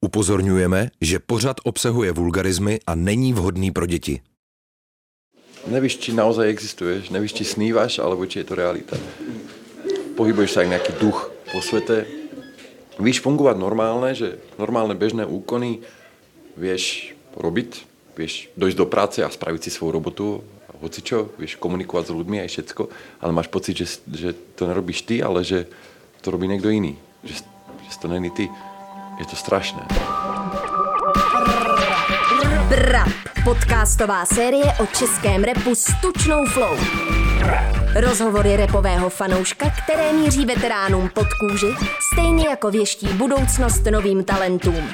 Upozorňujeme, že pořad obsahuje vulgarizmy a není vhodný pro děti. Nevíš, či naozaj existuješ, nevíš, či sníváš, alebo či je to realita. Pohybuješ sa jak nejaký duch po svete. Víš fungovať normálne, že normálne bežné úkony vieš robiť, vieš dojsť do práce a spraviť si svoju robotu, hocičo, vieš komunikovať s ľuďmi aj všetko, ale máš pocit, že, že to nerobíš ty, ale že to robí niekto iný. Že, že to není ty. Je to strašné. Brap, podcastová série o českém repu s tučnou flow. Rozhovory repového fanouška, které míří veteránům pod kůži, stejně jako věští budoucnost novým talentům.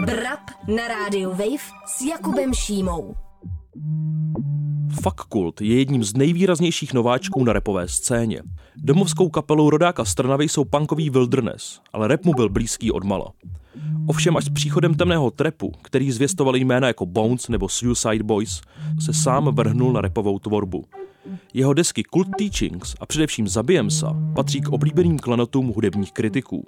Brap na rádiu Wave s Jakubem Šímou. Fuck Kult je jedním z nejvýraznějších nováčků na repové scéně. Domovskou kapelou rodáka z Trnavy jsou punkový Wilderness, ale rap mu byl blízký od mala. Ovšem až s příchodem temného trepu, který zvěstovali jména jako Bones nebo Suicide Boys, se sám vrhnul na repovou tvorbu. Jeho desky Cult Teachings a především Zabijemsa patří k oblíbeným klanotům hudebních kritiků.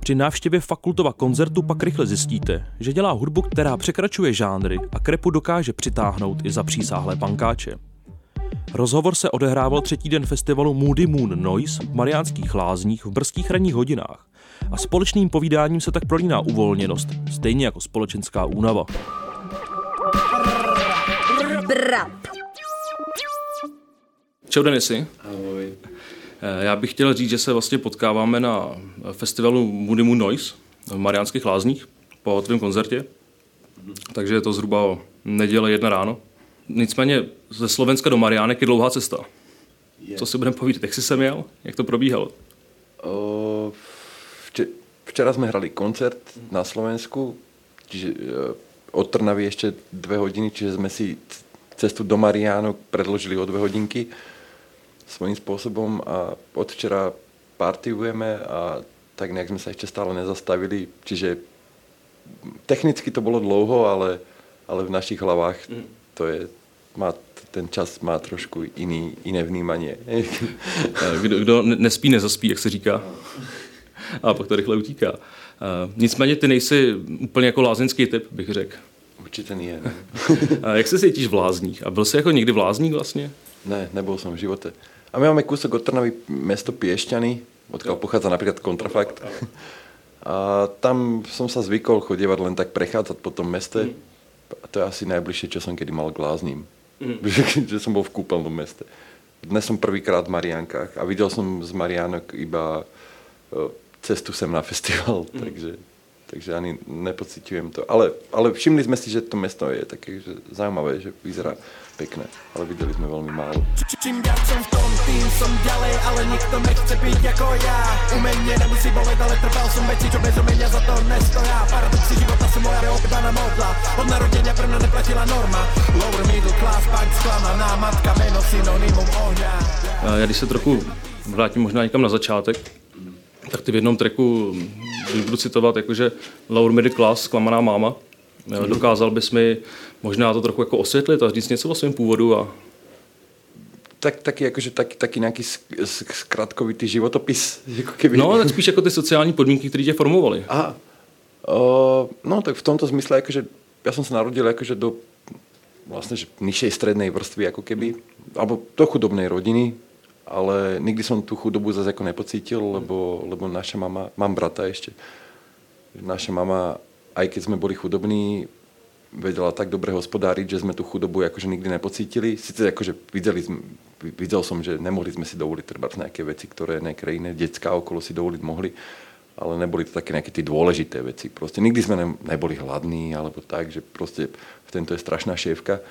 Při návštěvě fakultova koncertu pak rychle zjistíte, že dělá hudbu, která překračuje žánry a krepu dokáže přitáhnout i za přísáhlé pankáče. Rozhovor se odehrával třetí den festivalu Moody Moon Noise v Mariánských lázních v brzkých ranních hodinách a společným povídáním se tak prolíná uvolněnost, stejně jako společenská únava. Čau Denisy. Ahoj. Eh, Já bych chtěl říct, že se vlastně potkáváme na festivalu Moody Moon Noise v Mariánských lázních po tvém koncertě. Takže je to zhruba o neděle jedna ráno. Nicméně ze Slovenska do Mariánek je dlouhá cesta. Co si budeme povídat? Jak jsi sem jel? Jak to probíhalo? O, vče, včera sme hrali koncert na Slovensku, čiže e, od Trnavy ešte dve hodiny, čiže sme si cestu do Mariánok predložili o dve hodinky svojím spôsobom a od včera partyujeme a tak nejak sme sa ešte stále nezastavili, čiže technicky to bolo dlouho, ale, ale v našich hlavách to je, má, ten čas má trošku iný, iné vnímanie. Eh, Kdo, kdo ne- nespí, nezaspí, jak se říká. A pak to rychle utíká. Eh, Nicméně ty nejsi úplně jako lázeňský typ, bych řekl. Určite nie. Ne? A Jak se cítíš v lázních? A byl jsi jako někdy v lázních vlastně? Ne, nebol som v živote. A my máme kúsok od Trnavy mesto Piešťany, odkiaľ pochádza napríklad kontrafakt. A tam som sa zvykol chodievať len tak prechádzať po tom meste. A to je asi najbližšie, čo som kedy mal k lázním. Že, že som bol v kúpeľnom meste. Dnes som prvýkrát v Mariánkach a videl som z Mariánok iba e, cestu sem na festival, takže, takže ani nepocitujem to. Ale, ale všimli sme si, že to mesto je také že zaujímavé, že vyzerá pekné, ale videli sme veľmi málo. Čím viac som v tom, tým som ďalej, ale nikto nechce byť ako ja. Umenie nemusí boleť, ale trpel som veci, čo bez umenia za to nestoja. Paradoxy života sú moja neobývaná modla. Od narodenia pre mňa neplatila norma. Lower middle class, pak sklamaná matka, meno synonymum ohňa. A Já když se trochu vrátím možná někam na začátek, tak ty v jednom tracku když budu citovat jakože Lower Middle Class, zklamaná máma. Jo, Dokázal bys mi možná to trochu jako osvětlit a říct něco o svém původu a tak, taký, akože, taký, taký nejaký sk- sk- skratkovitý životopis. Ako keby. No, tak spíš jako ty sociální podmínky, které tě formovaly. Aha. O, no tak v tomto zmysle, akože, ja som sa narodil akože do vlastne že nižšej strednej vrstvy, ako keby, alebo do chudobnej rodiny, ale nikdy som tú chudobu zase ako nepocítil, lebo, lebo naša mama, mám brata ešte, naša mama, aj keď sme boli chudobní, vedela tak dobre hospodáriť, že sme tú chudobu akože nikdy nepocítili. Sice akože videli sme, videl som, že nemohli sme si dovoliť treba nejaké veci, ktoré nejaké iné detská okolo si dovoliť mohli, ale neboli to také nejaké tie dôležité veci. Proste nikdy sme ne, neboli hladní, alebo tak, že proste v tento je strašná šéfka.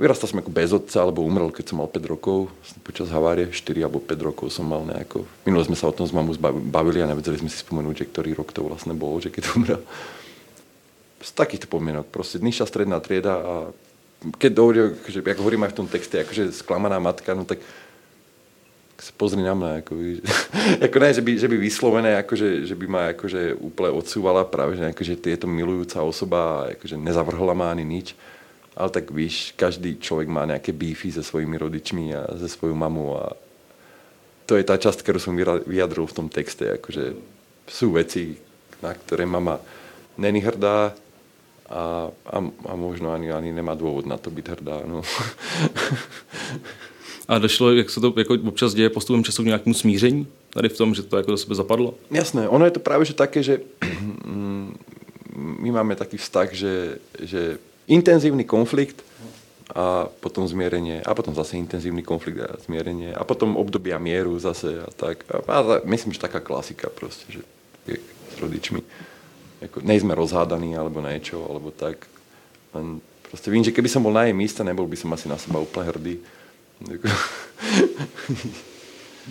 Vyrastal som ako bez otca, alebo umrel, keď som mal 5 rokov. Počas havárie 4 alebo 5 rokov som mal nejako... Minule sme sa o tom s mamou bavili a nevedeli sme si spomenúť, že ktorý rok to vlastne bolo, že keď umrel. Z takýchto podmienok. Proste nižšia stredná trieda a keď dojde, že, ako hovorím aj v tom texte, akože sklamaná matka, no tak sa pozri na mňa, ako, víš. ako ne, že by, že by vyslovené, akože, že by ma akože úplne odsúvala, práve, že akože je to milujúca osoba akože nezavrhla ma ani nič. Ale tak víš, každý človek má nejaké beefy so svojimi rodičmi a se svojou mamou a to je tá časť, ktorú som vyra- vyjadril v tom texte, akože sú veci, na ktoré mama není hrdá a, a, a možno ani, ani nemá dôvod na to byť hrdá. No. A došlo, jak se to jako občas děje postupem času k nějakému smíření tady v tom, že to jako do sebe zapadlo? Jasné, ono je to práve že také, že my máme taký vztah, že, že intenzívny konflikt a potom zmierenie a potom zase intenzívny konflikt a zmierenie a potom obdobia mieru zase a tak. A, a myslím, že taká klasika proste, že je s rodičmi. Jako, nejsme rozhádaní alebo niečo, alebo tak. Len proste vím, že keby som bol na jej míste, nebol by som asi na seba úplne hrdý. Jako...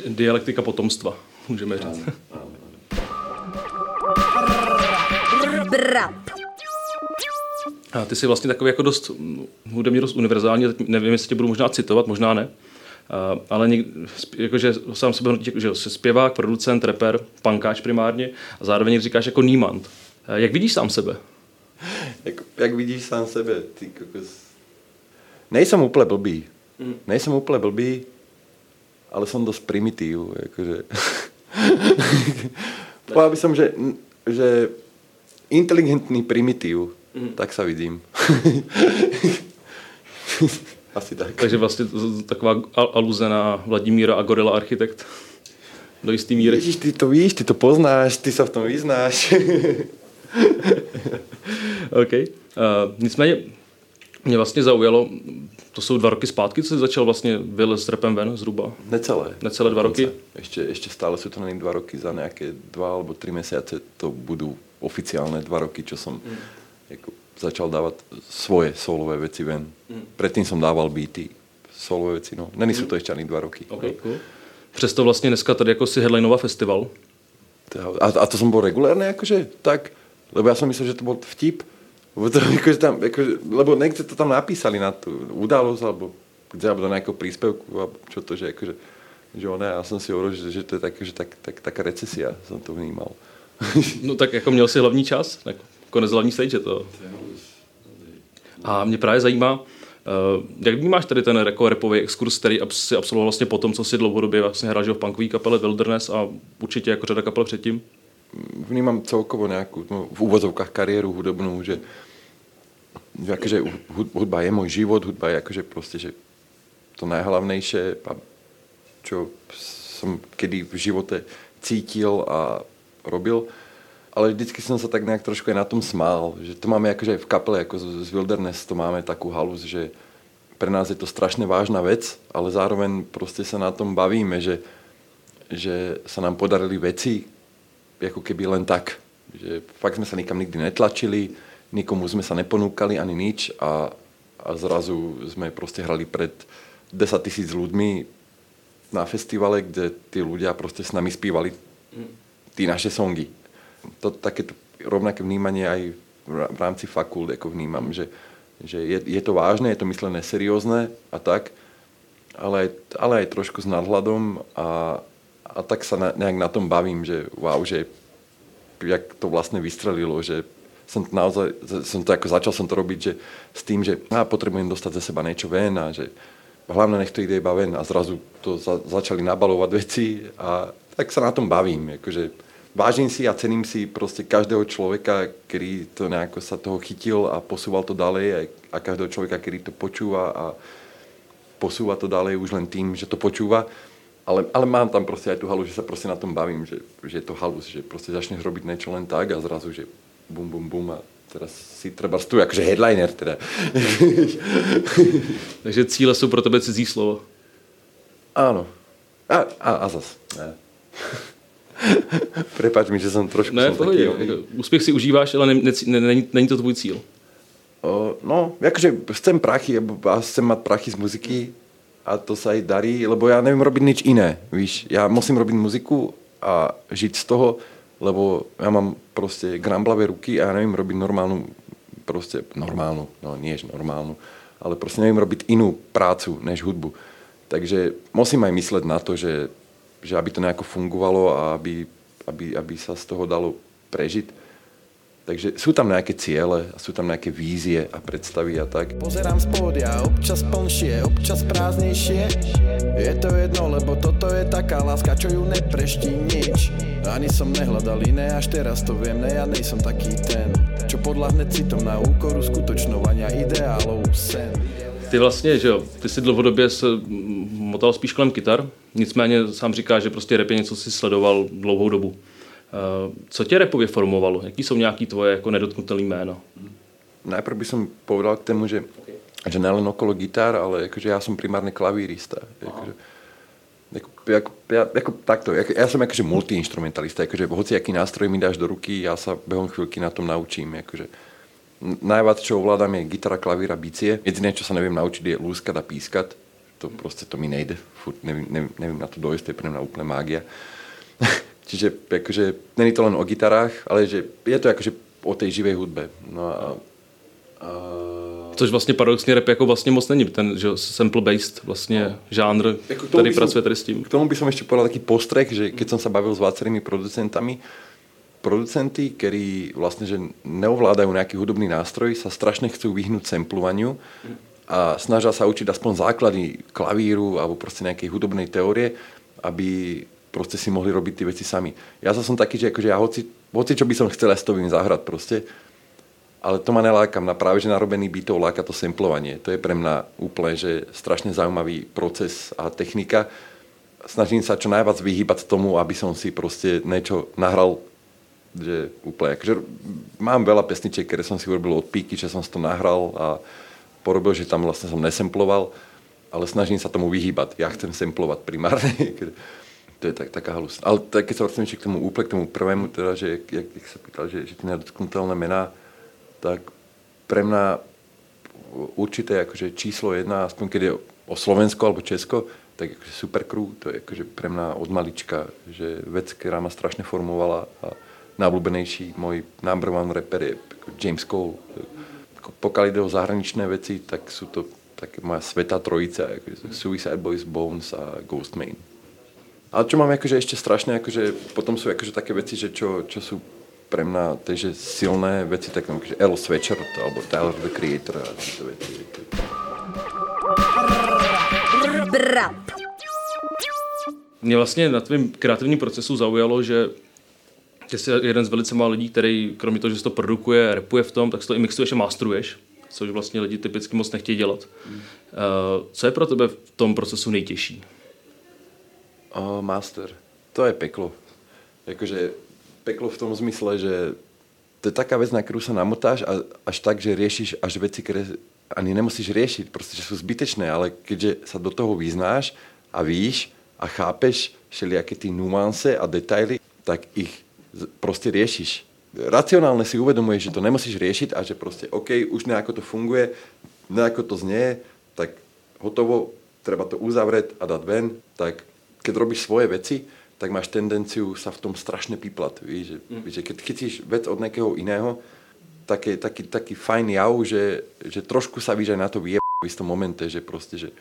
Dialektika potomstva, můžeme říct. Brap. A ty jsi vlastně takový jako dost mm, hudebně dost univerzální, teď nevím, jestli tě budu možná citovat, možná ne, a, ale něk, jakože sám sebe že jsi zpěvák, producent, rapper, pankáč primárně a zároveň říkáš jako nímant. A jak vidíš sám sebe? Jak, jak vidíš sám sebe? Ty kokos. Nejsem úplně blbý. Mm. Nejsem úplně blbý, ale som dosť primitív. Akože. Povedal by som, že, že inteligentný primitív, mm. tak sa vidím. Asi tak. Takže vlastně taková aluze na Vladimíra a Gorila Architekt do jistý míry. Ježiš, ty to víš, ty to poznáš, ty sa v tom vyznáš. OK. Uh, nicméně mě vlastně zaujalo, to jsou dva roky zpátky, co jsi začal vlastně vylez s repem ven zhruba? Necelé. Necelé dva roky? Ještě, ještě stále jsou to není dva roky, za nějaké dva alebo tři měsíce to budou oficiálne dva roky, čo som mm. Začal dávat svoje solové věci ven. Mm. Předtím jsem dával beaty, solové věci, no. Není jsou to ještě ani dva roky. Okay, cool. Přesto vlastně dneska tady jako si headlineová festival. A, a to som bol regulérne, akože tak? Lebo ja som myslel, že to bol vtip. Lebo, to, akože tam, akože, lebo niekde to tam napísali na tú udalosť, alebo kde, alebo do nejakého príspevku, alebo čo to, že akože, že ona, ja som si hovoril, že, že to je tak, že tak, tak, taká recesia, som to vnímal. no tak jako měl si hlavní čas, tak konec hlavní stage to. A mě právě zajímá, Uh, jak vnímáš tady ten jako repový exkurs, který si absolvoval vlastně po tom, co si dlouhodobě vlastně hrál v punkové kapele Wilderness a určitě jako řada kapel předtím? Vnímám celkovo nějakou no, v úvozovkách kariéru hudobnou, že, že akože hudba je můj život, hudba je akože prostě, že to najhlavnejší, a čo som kedy v živote cítil a robil ale vždycky jsem se tak nějak trošku na tom smál, že to máme jakože v kapele, jako z Wilderness, to máme takú halus, že pre nás je to strašně vážná vec, ale zároveň prostě se na tom bavíme, že, že se nám podarili veci, jako keby len tak, že fakt jsme se nikam nikdy netlačili, nikomu jsme se neponúkali ani nič a, a zrazu jsme prostě hrali před 10 tisíc ľuďmi na festivale, kde ty ľudia prostě s nami zpívali ty naše songy to takéto rovnaké vnímanie aj v rámci fakult jako vnímam, že, že je, je to vážné, je to myslené seriózne a tak, ale, ale aj trošku s nadhľadom a, a tak sa na, nejak na tom bavím, že wow, že jak to vlastne vystrelilo, že to naozaj, som to ako začal som to robiť, že s tým, že ja potrebujem dostať ze seba niečo ven a že hlavne nech to ide iba ven. A zrazu to za, začali nabalovať veci a tak sa na tom bavím, akože vážim si a cením si prostě každého člověka, který to nějak sa toho chytil a posúval to dále a každého člověka, který to počúva a posúva to dále už len tým, že to počúva. Ale, ale mám tam prostě aj tu halu, že sa prostě na tom bavím, že, že je to halus, že prostě začneš robiť niečo len tak a zrazu, že bum, bum, bum a teraz si třeba tu jakože headliner teda. Takže cíle jsou pro tebe cizí slovo. Ano. A, a, a zas. Ne. Prepač mi, že jsem trošku... Ne, pohodě. Jako, úspěch si užíváš, ale ne, ne, není, není to tvůj cíl. O, no, jakože chcem prachy, a chcem mať prachy z muziky a to sa aj darí, lebo já nevím robiť nič iné, víš. Já musím robiť muziku a žiť z toho, lebo já mám prostě gramblavé ruky a já nevím robiť normálnu, prostě normálnu, no nie normálnu, ale prostě nevím robiť inú prácu než hudbu. Takže musím aj myslet na to, že že aby to nejako fungovalo a aby, aby, aby sa z toho dalo prežiť. Takže sú tam nejaké ciele, sú tam nejaké vízie a predstavy a tak. Pozerám z pódia, občas plnšie, občas prázdnejšie Je to jedno, lebo toto je taká láska, čo ju nepreští nič Ani som nehľadal iné, až teraz to viem, ne, ja nejsem taký ten Čo podľahne citom na úkor uskutočňovania ideálov sen Ty vlastně, že jo, ty si dlouhodobě se motal spíš kolem kytar, nicméně sám říká, že prostě rap je něco si sledoval dlouhou dobu. Eh, co tě repově formovalo? Jaký jsou nějaký tvoje jako nedotknutelné jméno? Najprv by som povedal k tomu, že, okay. že nelen okolo gitár, ale akože ja som primárne klavírista. Akože, jako, jako, ja, jako takto, jako, ja som akože multiinstrumentalista, akože hoci aký nástroj mi dáš do ruky, ja sa behom chvíľky na tom naučím. Akože, najviac, čo ovládam, je gitara, klavíra, bicie. Jediné, čo sa neviem naučiť, je lúskať a pískať. To proste to mi nejde. Furt nevím, nevím, nevím na to dojsť, to je pre mňa úplne mágia. Čiže akože, není to len o gitarách, ale že je to akože o tej živej hudbe. No a, a... Což vlastně paradoxně rap jako vlastně moc není, ten že sample-based vlastně no. žánr, jako který pracuje tady s tím. K tomu by som ešte povedal taký postrek, že keď som sa bavil s viacerými producentami, producenty, ktorí vlastne že neovládajú nejaký hudobný nástroj, sa strašne chcú vyhnúť samplovaniu a snažia sa učiť aspoň základy klavíru alebo proste nejakej hudobnej teórie, aby proste si mohli robiť tie veci sami. Ja som taký, že akože ja hoci, hoci čo by som chcel, ja to vím zahrať proste, ale to ma nelákam. Na práve, že narobený bytov láka to samplovanie. To je pre mňa úplne, že strašne zaujímavý proces a technika. Snažím sa čo najviac vyhýbať tomu, aby som si proste niečo nahral že úplne, akože mám veľa pesničiek, ktoré som si urobil od píky, že som si to nahral a porobil, že tam vlastne som nesemploval, ale snažím sa tomu vyhýbať. Ja chcem semplovať primárne. to je tak, taká halus. Ale tak, keď sa vracím k tomu úplne k tomu prvému, teda, že jak, jak, jak sa pýtal, že, že ty nedotknutelné mená, tak pre mňa určité akože číslo jedna, aspoň keď je o Slovensko alebo Česko, tak akože super crew, to je akože pre mňa od malička, že vec, ktorá ma strašne formovala a najobľúbenejší môj number one rapper je James Cole. Pokiaľ ide o zahraničné veci, tak sú to tak moja sveta trojica, akože Suicide Boys, Bones a Ghostman. Ale čo mám akože ešte strašné, akože potom sú akože také veci, že čo, čo sú pre mňa takže silné veci, tak akože Earl Sweatshirt alebo Tyler the Creator a veci. Brap. Mě vlastně na tvém kreativním procesu zaujalo, že že jsi jeden z velice málo lidí, který kromě toho, že se to produkuje, repuje v tom, tak si to i mixuješ a masteruješ, což vlastně lidi typicky moc nechtějí dělat. Mm. Uh, co je pro tebe v tom procesu nejtěžší? Uh, master. To je peklo. Jakože peklo v tom zmysle, že to je taká vec, na ktorú sa namotáš a až tak, že riešiš až veci, ktoré ani nemusíš riešiť, proste, že sú zbytečné, ale keďže sa do toho vyznáš a víš a chápeš všelijaké ty nuance a detaily, tak ich proste riešiš. Racionálne si uvedomuješ, že to nemusíš riešiť a že proste OK, už nejako to funguje, nejako to znie, tak hotovo, treba to uzavrieť a dať ven, tak keď robíš svoje veci, tak máš tendenciu sa v tom strašne píplat. Víš, že, mm. že keď chytíš vec od nejakého iného, tak je taký, taký fajn jav, že, že trošku sa víš aj na to vyjeb v istom momente, že proste, že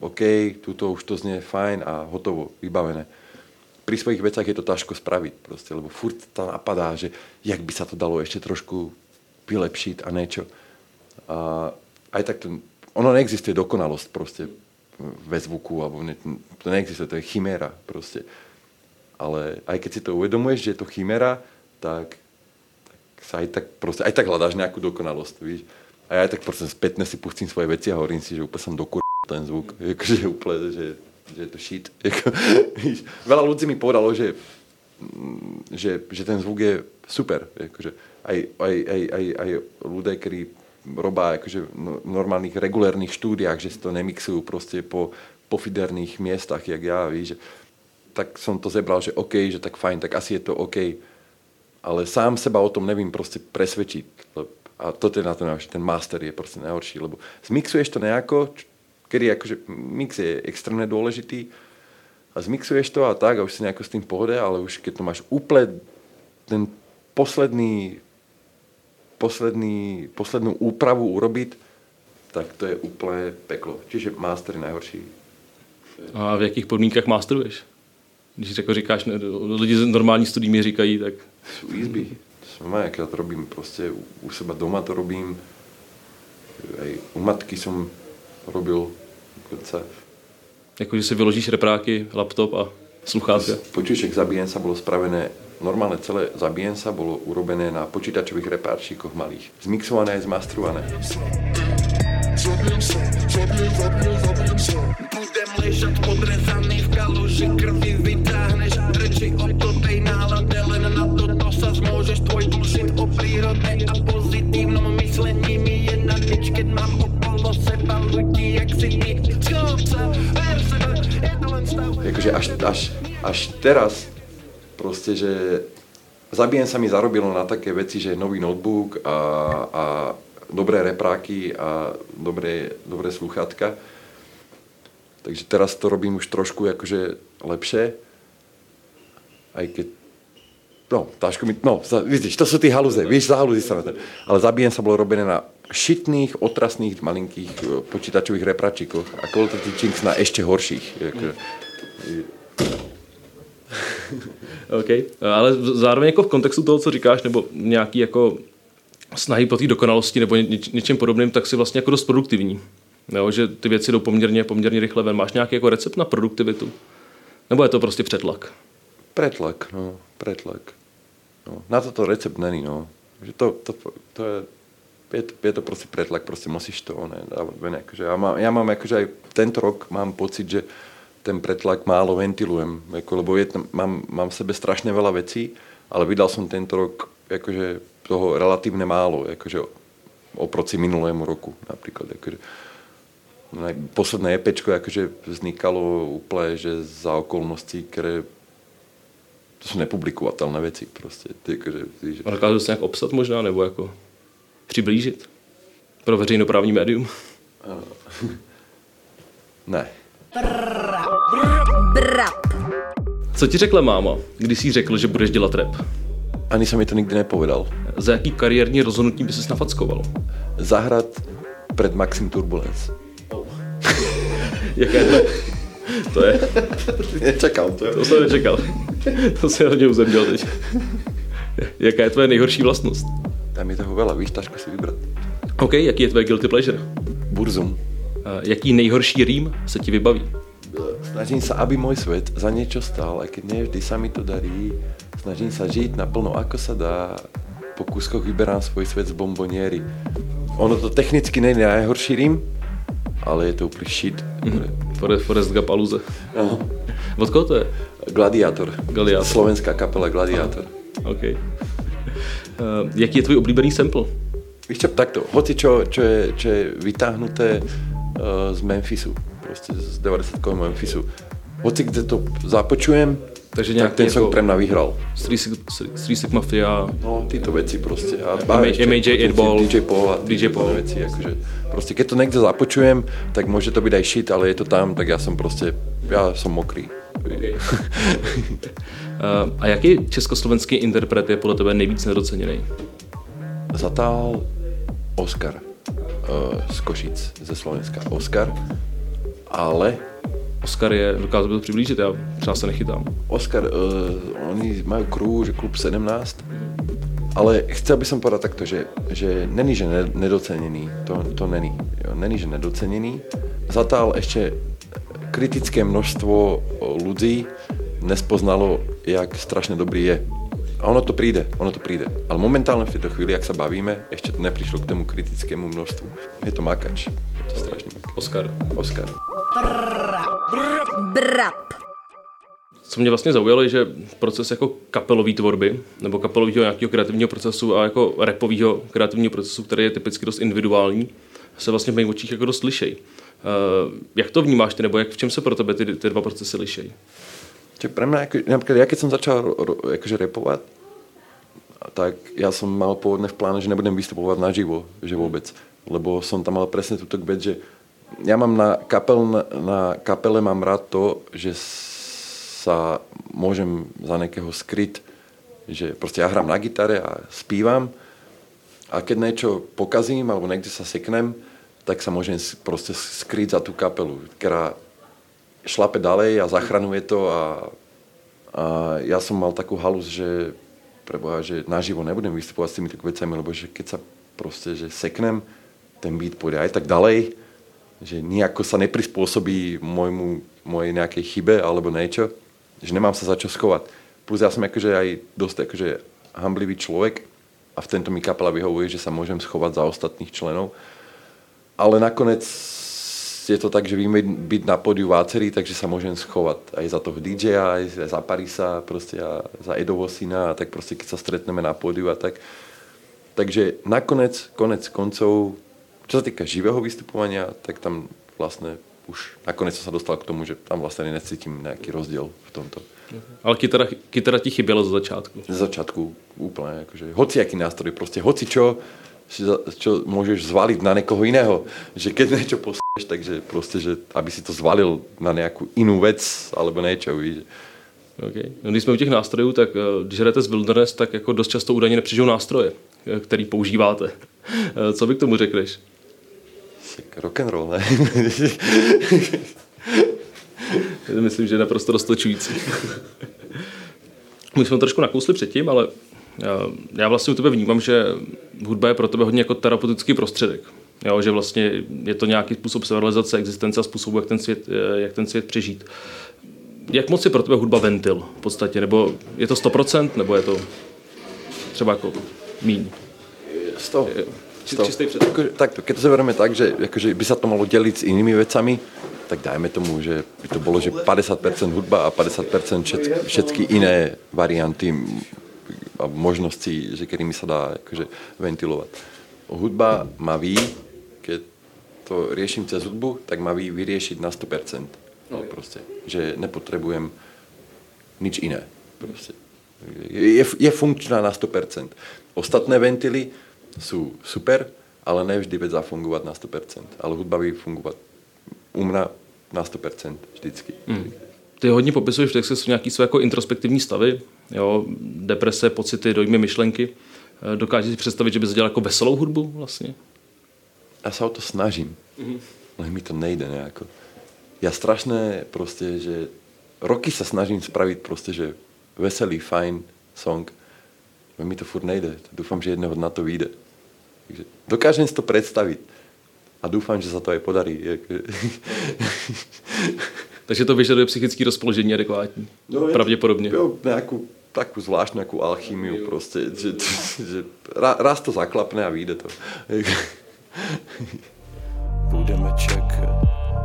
OK, tuto už to znie fajn a hotovo, vybavené pri svojich veciach je to ťažko spraviť proste, lebo furt to napadá, že jak by sa to dalo ešte trošku vylepšiť a niečo. A aj tak to, ono neexistuje dokonalosť proste ve zvuku, alebo ne, to neexistuje, to je chiméra proste. Ale aj keď si to uvedomuješ, že je to chiméra, tak, tak sa aj tak proste, aj tak hľadáš nejakú dokonalosť, víš. A ja aj tak proste spätne si pustím svoje veci a hovorím si, že úplne som dokur ten zvuk, akože úplne, že že je to shit. Veľa ľudí mi povedalo, že, že, že ten zvuk je super. Akože aj, aj, aj, aj, aj ľudia, ktorí robá akože v normálnych regulérnych štúdiách, že si to nemixujú proste po pofiderných miestach, jak ja, víš, že, tak som to zebral, že OK, že tak fajn, tak asi je to OK. Ale sám seba o tom nevím proste presvedčiť. A toto je na to najhoršie, ten master je proste najhorší, lebo zmixuješ to nejako, kedy akože mix je extrémne dôležitý a zmixuješ to a tak a už si nejako s tým pohode, ale už keď to máš úplne ten posledný, posledný, poslednú úpravu urobiť, tak to je úplne peklo. Čiže master je najhorší. A v jakých podmínkách masteruješ? Když jako říkáš, lidi z normální studií mi říkají, tak... Sú izby. Som keď to robím proste u, u seba doma to robím. Aj u matky som robil dokonca. Jako, že si vyložíš repráky, laptop a sluchátka. Počíšek zabíjen sa bolo spravené, normálne celé zabíjen sa bolo urobené na počítačových repárčíkoch malých. Zmixované a zmastrované. Budem ležať podrezaný v kaluži krvi vytáhneš reči o tej nálade len na toto sa zmôžeš tvoj bullshit o prírode a pozitívnom myslení mi je na nič keď mám Jakože až, až, až teraz proste, že Zabijem sa mi zarobilo na také veci, že nový notebook a, a dobré repráky a dobré, dobré sluchátka. Takže teraz to robím už trošku akože lepšie. Aj keď No, tášku mi, no, vidíš, to sú tie haluze, vieš, za haluzy sa na. Ale zabijem sa bolo robené na šitných, otrasných, malinkých e, počítačových repračíkoch a Quality Chinks na ešte horších. Akože, OK. Ale zároveň jako v kontextu toho, co říkáš, nebo nějaký jako snahy po té dokonalosti nebo něč, něčem podobným, tak si vlastně jako dost produktivní. Jo, že ty věci jdou poměrně, poměrně rychle ven. Máš nějaký jako recept na produktivitu? Nebo je to prostě přetlak? Pretlak, no, pretlak. No, na toto recept není, no. Že to, to, to je, je to, je to prostě pretlak, prostě musíš to ne, ven. Akože mám, ja mám akože aj tento rok mám pocit, že ten pretlak málo ventilujem, ako, lebo je mám, mám v sebe strašne veľa vecí, ale vydal som tento rok akože toho relatívne málo, akože oproti minulému roku napríklad. Akože, naj- posledné EPčko akože vznikalo úplne, že za okolností, ktoré to jsou nepublikovatelné věci prostě. Ty, akože, víš, že... A dokážu se nějak obsat možná, nebo jako přiblížit pro veřejnoprávní médium? Ne. Brap. Co ti řekla máma, když jsi řekl, že budeš dělat rap? Ani jsem mi to nikdy nepovedal. Za jaký kariérní rozhodnutí by se nafackoval? Zahrad pred Maxim Turbulence. Jaké to, to je? Nečekal to. To jsem nečekal. To se hodně uzemděl teď. Jaká je tvoje nejhorší vlastnost? Tam je toho veľa, víš, ťažko si vybrat. OK, jaký je tvoje guilty pleasure? Burzum. A Jaký nejhorší rým se ti vybaví? Snažím sa, aby môj svet za niečo stál, aj keď nie vždy sa mi to darí. Snažím sa žiť naplno, ako sa dá. Po kúskoch vyberám svoj svet z bomboniery. Ono to technicky nie je najhorší rým, ale je to úplný shit. Forest, Forest Gump Aluze. Ano. Od koho to je? Gladiátor. Gladiátor. Slovenská kapela Gladiátor. OK. Uh, jaký je tvůj oblíbený sample? Víš čo, takto, hoci čo, čo, je, čo je vytáhnuté uh, z Memphisu, proste z 90 Memphisu. Hoci kde to započujem, Takže tak nějaký ten song jako-. Street Sig- Street Sig Mafia, No, títo veci proste. A MJ, MJ 8 Ball, DJ Paul a DJ Paul. Veci, akože, proste keď to niekde započujem, tak môže to byť aj shit, ale je to tam, tak ja som proste, ja som mokrý. A jaký československý interpret je podle tebe nejvíc nedoceněný? Zatál Oscar uh, z Košic, ze Slovenska. Oscar, ale Oscar je, dokážu by to přiblížit, já třeba se nechytám. Oscar, uh, oni majú crew, že klub 17, ale chcel by som povedať takto, že, že není, že ne, nedocenený, to, to není. Jo, není, že nedocenený. Zatál ešte kritické množstvo o, ľudí nespoznalo, jak strašne dobrý je. A ono to príde, ono to príde. Ale momentálne v tejto chvíli, ak sa bavíme, ešte to neprišlo k tomu kritickému množstvu. Je to makač. Je to strašný. Oscar. Oscar. Brap. Co mě vlastně zaujalo, je, že proces jako kapelové tvorby, nebo kapelového nějakého kreativního procesu a jako repového kreativního procesu, který je typicky dost individuální, se vlastně v mých očích jako dost lišej. Uh, jak to vnímáš ty, nebo jak, v čem se pro tebe ty, ty dva procesy lišej? Čiže pre mňa, ako, napríklad ja keď som začal ro, ro, akože repovať, tak ja som mal pôvodne v pláne, že nebudem vystupovať naživo, že vôbec. Lebo som tam mal presne túto vec, že ja mám na, kapel, na, kapele mám rád to, že sa môžem za nejakého skryť, že proste ja hrám na gitare a spívam a keď niečo pokazím alebo niekde sa seknem, tak sa môžem s- proste skryť za tú kapelu, ktorá šlape ďalej a zachraňuje to a, a ja som mal takú halus, že preboha, že naživo nebudem vystupovat s týmito vecami, lebo že keď sa proste, že seknem, ten beat pôjde aj tak ďalej, že nejako sa neprispôsobí môjmu, mojej nejakej chybe alebo niečo, že nemám sa za čo schovať. Plus ja som akože aj dosť akože hamblivý človek a v tento mi kapela vyhovuje, že sa môžem schovať za ostatných členov. Ale nakoniec je to tak, že víme byť na podiu vácerí, takže sa môžem schovať aj za toho DJ-a, aj za Parisa, proste a za Edovo syna a tak proste keď sa stretneme na pódiu a tak. Takže nakonec, konec koncov, čo sa týka živého vystupovania, tak tam vlastne už nakonec sa dostal k tomu, že tam vlastne necítim nejaký rozdiel v tomto. Ale kytara, kytara ti chyběla za začátku. Za začátku úplne, akože hociaký nástroj, proste hoci čo, čo môžeš zvaliť na niekoho iného. Že keď niečo posl***š, takže proste, že aby si to zvalil na nejakú inú vec, alebo niečo, víš. Okay. No, když jsme u těch nástrojů, tak eh, když hrajete z Wilderness, tak jako dost často údajně nepřižijou nástroje, eh, který používáte. Eh, co by k tomu řekneš? Rock and roll, ne? Myslím, že je naprosto dostačující. My jsme trošku nakousli předtím, ale já vlastně u tebe vnímám, že hudba je pro tebe hodně jako terapeutický prostředek. Jo, že vlastně je to nějaký způsob severalizace existence a způsobu, jak ten svět, jak ten svět přežít. Jak moc je pro tebe hudba ventil v podstatě? Nebo je to 100%, nebo je to třeba jako míň? 100. Čistý Jako, tak to, keď to zoberieme tak, že akože by sa to malo deliť s inými vecami, tak dajme tomu, že by to bolo, že 50% hudba a 50% všetky, všetky iné varianty a možnosti, že ktorými sa dá akože ventilovať. Hudba má ví, keď to riešim cez hudbu, tak má ví vyriešiť na 100%. No, proste, že nepotrebujem nič iné. Proste. Je, je funkčná na 100%. Ostatné ventily sú super, ale nevždy vec zafungovat na 100%. Ale hudba by fungovat u na 100% vždycky. Mm. Ty hodně popisuješ v textu nějaký své jako introspektivní stavy, jo, deprese, pocity, dojmy, myšlenky. Eh, dokážeš si představit, že bys dělal jako veselou hudbu vlastně? Já se o to snažím, mm-hmm. ale mi to nejde nejako. Já strašné prostě, že roky se snažím spravit prostě, že veselý, fajn song, mi to furt nejde. Doufám, že jedného na to vyjde. Takže dokážem si to představit. A doufám, že se to aj podarí. Takže to vyžaduje psychické rozpoložení adekvátní. No, Pravděpodobně. Jo, nějakou takovou zvláštní nějakou alchymii prostě, že, že raz to zaklapne a vyjde to. Budeme čekat,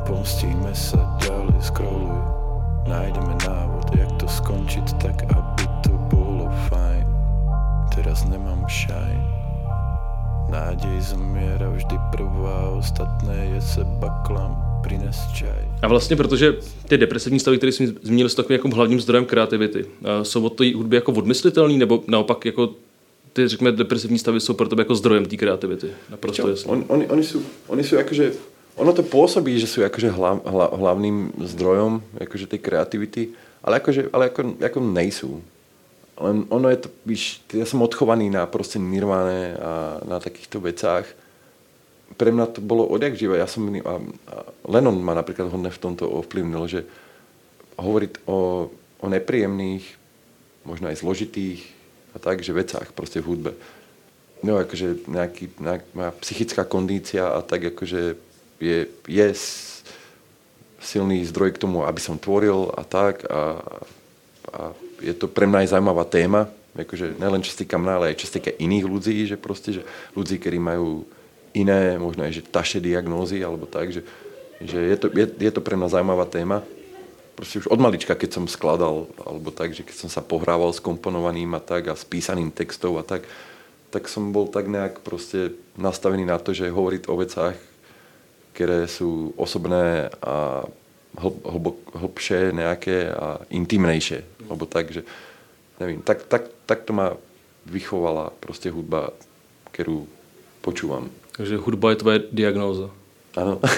pomstíme se, dali scrolluj, najdeme návod, jak to skončit tak, aby. Teraz nemám shine Nádej zomiera vždy prvá, ostatné je se baklam, prines čaj. A vlastně, protože ty depresivní stavy, které jsme zmínili, jsou takovým jako hlavním zdrojem kreativity. Jsou od té hudby jako odmyslitelný, nebo naopak jako ty, řekněme, depresivní stavy jsou pro tebe jako zdrojem té kreativity? Naprosto jasně. On, oni, oni, jsou, oni jsou jakože, ono to působí, že jsou jakože hlav, hlav, hlavným zdrojom jakože té kreativity, ale, jakože, ale jako, jako nejsou. Len ono je to, víš, ja som odchovaný na proste nirvane a na takýchto vecách. Pre mňa to bolo odjak živé. Ja som, a, a Lennon ma napríklad hodne v tomto ovplyvnil, že hovoriť o, o nepríjemných, možno aj zložitých a tak, že vecách proste v hudbe. No, akože nejaký, nejak, moja psychická kondícia a tak akože je, je silný zdroj k tomu, aby som tvoril a tak a, a je to pre mňa aj zaujímavá téma, akože nelen čo sa mňa, ale aj čo sa týka iných ľudí, že proste, že ľudí, ktorí majú iné, možno aj že taše diagnózy, alebo tak, že, že je, to, je, je to pre mňa zaujímavá téma. Proste už od malička, keď som skladal, alebo tak, že keď som sa pohrával s komponovaným a tak a s písaným textov a tak, tak som bol tak nejak proste nastavený na to, že hovoriť o vecách, ktoré sú osobné a hlbok, hlbšie nejaké a intimnejšie. Alebo tak, že nevím, tak, tak, tak to ma vychovala prostě hudba, kterou počúvam. Takže hudba je tvoje diagnóza. Ano.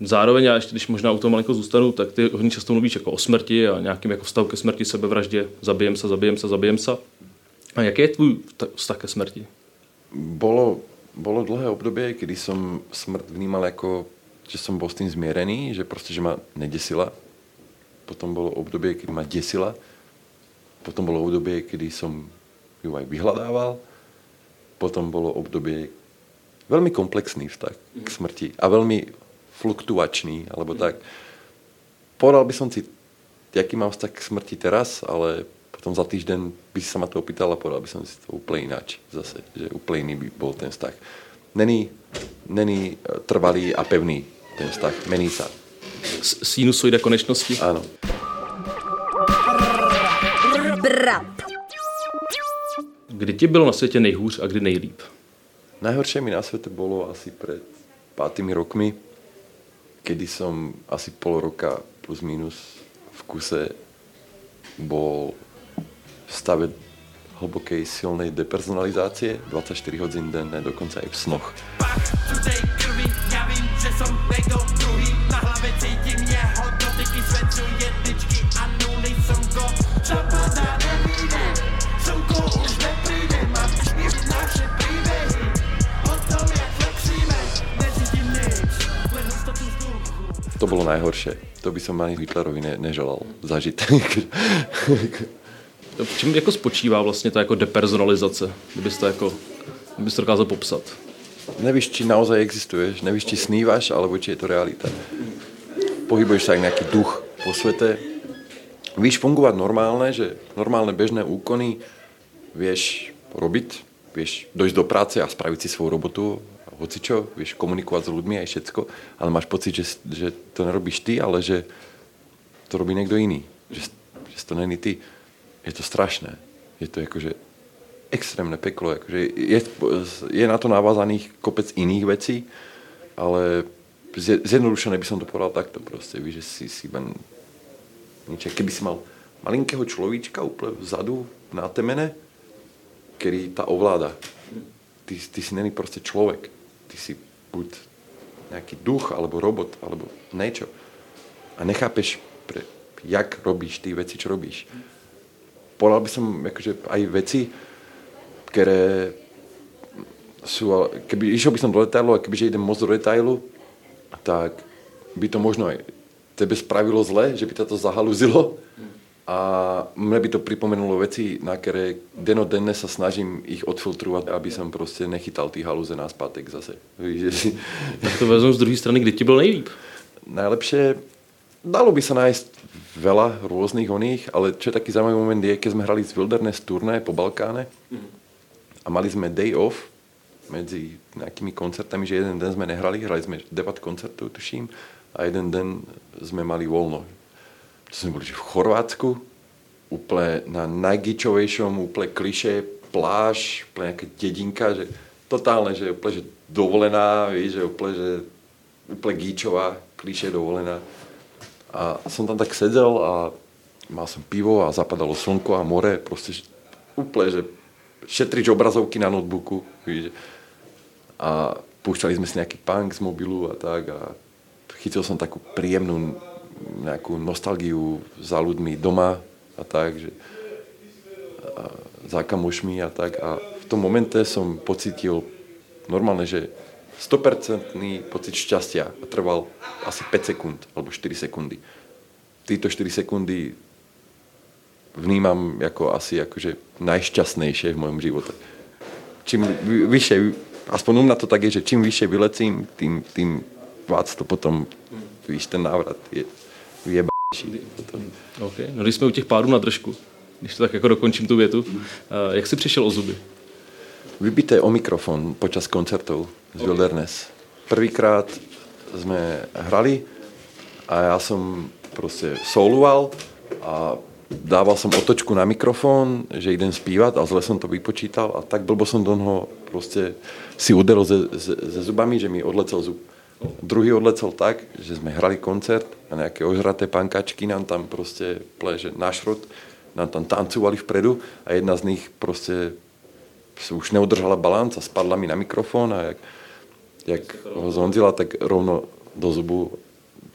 Zároveň, já ještě, když možná u toho malinko zůstanu, tak ty hodně často mluvíš jako o smrti a nějakým jako vztahu ke smrti, sebevraždě, zabijem se, zabijem se, zabijem se. A jaký je tvůj vztah ke smrti? Bolo, bolo dlhé obdobie, kedy som smrt vnímal jako že som bol s tým zmierený, že proste, že ma nedesila. Potom bolo obdobie, keď ma desila. Potom bolo obdobie, kedy som ju aj vyhľadával. Potom bolo obdobie veľmi komplexný vztah k smrti a veľmi fluktuačný, alebo tak. Povedal by som si, jaký mám vztah k smrti teraz, ale potom za týždeň by si sa ma to opýtal a povedal by som si to úplne ináč zase, že úplne iný by bol ten vztah. Není, není eh, trvalý a pevný ten vztah, mení sa. S- Sinusoida konečnosti. Áno. Brap. Kdy ti bylo na světě nejhůř a kdy nejlíp? Najhoršie mi na svete bolo asi pred 5 rokmi, kedy som asi pol roka plus minus v kuse bol v stave hlbokej silnej depersonalizácie, 24 hodín denne, dokonca aj v snoch. Pak som někdo druhý Na hlavě cítím jeho dotyky světlu jedničky a nuly slnko Zapadá nevíde, slnko už nepríde Mám šířit naše příběhy O tom, jak flexíme, necítím nic Len hustotu vzduchu To bolo najhoršie. To by som ani Hitlerovi ne, neželal zažiť. V čem jako spočívá vlastně ta jako depersonalizace, kdybyste jako, kdybyste dokázal popsat? Nevíš, či naozaj existuješ, nevíš, či snívaš, alebo či je to realita. Pohybuješ sa jak nejaký duch po svete. Víš fungovať normálne, že normálne bežné úkony vieš robiť, vieš dojsť do práce a spraviť si svoju robotu, hocičo, vieš komunikovať s ľuďmi aj všetko, ale máš pocit, že, že to nerobíš ty, ale že to robí niekto iný. Že, že to není ty. Je to strašné. Je to akože extrémne peklo. Akože je, je na to navázaných kopec iných vecí, ale zje- zjednodušené by som to povedal takto proste. Víš, že si, si len nič. Keby si mal malinkého človíčka úplne vzadu na temene, ktorý tá ovláda. Ty, ty si není proste človek. Ty si buď nejaký duch, alebo robot, alebo niečo. A nechápeš, jak robíš ty veci, čo robíš. Povedal by som akože aj veci, sú, ale keby išiel by som do detailu a kebyže idem moc do detailu, tak by to možno aj tebe spravilo zle, že by ťa to zahaluzilo a mne by to pripomenulo veci, na ktoré denodenne sa snažím ich odfiltrovať, aby som proste nechytal tí halúze na zpátek zase. Víš. Tak to vezmu z druhé strany, kdy ti byl nejlíp? Najlepšie, dalo by sa nájsť veľa rôznych oných, ale čo je taký zaujímavý moment je, keď sme hrali z Wilderness turné po Balkáne a mali sme day off medzi nejakými koncertami, že jeden den sme nehrali, hrali sme 9 koncertov, tuším, a jeden den sme mali voľno. To sme boli v Chorvátsku, úplne na najgičovejšom, úplne kliše, pláž, úplne nejaká dedinka, že totálne, že úplne, že dovolená, víš, že úplne, že úplne gíčová, kliše dovolená. A som tam tak sedel a mal som pivo a zapadalo slnko a more, proste že, úplne, že šetrič obrazovky na notebooku, víš. A púšťali sme si nejaký punk z mobilu a tak a chytil som takú príjemnú nejakú nostalgiu za ľuďmi doma a tak, že a za kamošmi a tak a v tom momente som pocitil normálne, že 100% pocit šťastia a trval asi 5 sekúnd alebo 4 sekundy. Títo 4 sekundy vnímam ako asi akože najšťastnejšie v mojom živote. Čím vy- vyššie, aspoň u mňa to tak je, že čím vyššie vylecím, tým, tým vác to potom, víš, ten návrat je vyjebášší. Potom. OK. No když jsme u těch pádů na držku, když to tak jako dokončím tu větu, uh, jak jsi přišel o zuby? Vybité o mikrofón počas koncertov z Wilderness. Prvýkrát sme hrali a ja som proste soloval a dával som otočku na mikrofón, že idem spívať a zle som to vypočítal a tak blbo som do toho proste si uderil ze, ze, ze zubami, že mi odlecel zub. Druhý odlecel tak, že sme hrali koncert a nejaké ožraté pankačky nám tam proste pleže na šrot, nám tam tancovali vpredu a jedna z nich proste už neudržala balans a spadla mi na mikrofón a jak, jak ho zonzila, tak rovno do zubu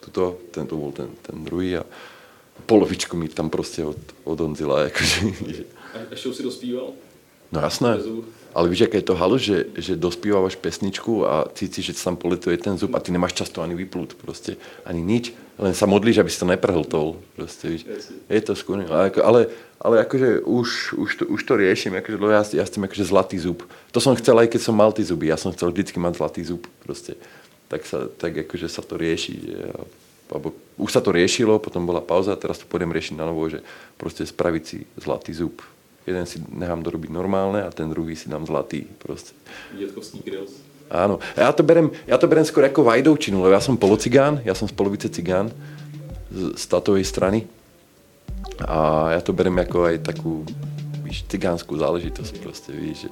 tuto, ten to bol ten, ten druhý a polovičku mi tam proste od, odonzila. Akože, že- A ještě si dospíval? No jasné. Ale víš, jaké je to halo, že, že dospíváš pesničku a cítíš, že tam polituje ten zub a ty nemáš často ani vyplut, prostě, ani nič, len sa modlíš, aby si to neprhltol, prostě, víš. Je to skvělé, ale, ako, ale, ale akože už, už, to, už to riešim, akože, lebo ja, ja s tým akože zlatý zub. To som chcel aj keď som mal ty zuby, ja som chcel vždycky mať zlatý zub, prostě. Tak, sa, tak akože sa to rieši, že, alebo už sa to riešilo, potom bola pauza a teraz to pôjdem riešiť na novo, že prostě spraviť si zlatý zub jeden si nechám dorobiť normálne a ten druhý si dám zlatý. Proste. Dětkovský grills. Áno. Ja to berem, ja to berem skôr ako vajdovčinu, lebo ja som polocigán, ja som z polovice cigán z, z tatovej strany. A ja to berem ako aj takú, víš, cigánsku záležitosť proste, víš, že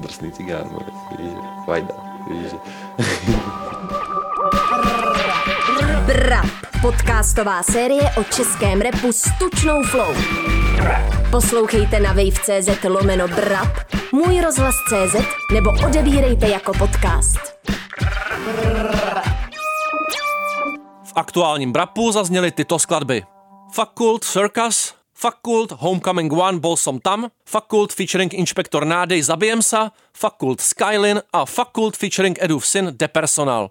drsný cigán, víš, že vajda, víš, že... Brap, podcastová série o českém repu s tučnou flow. Poslouchejte na wave.cz lomeno brap, můj rozhlas.cz nebo odebírejte jako podcast. V aktuálním brapu zazněly tyto skladby. Fakult Circus, Fakult Homecoming One Bol som tam, Fakult featuring Inspektor Nádej Zabijem sa, Fakult Skylin a Fakult featuring Edův syn Depersonal.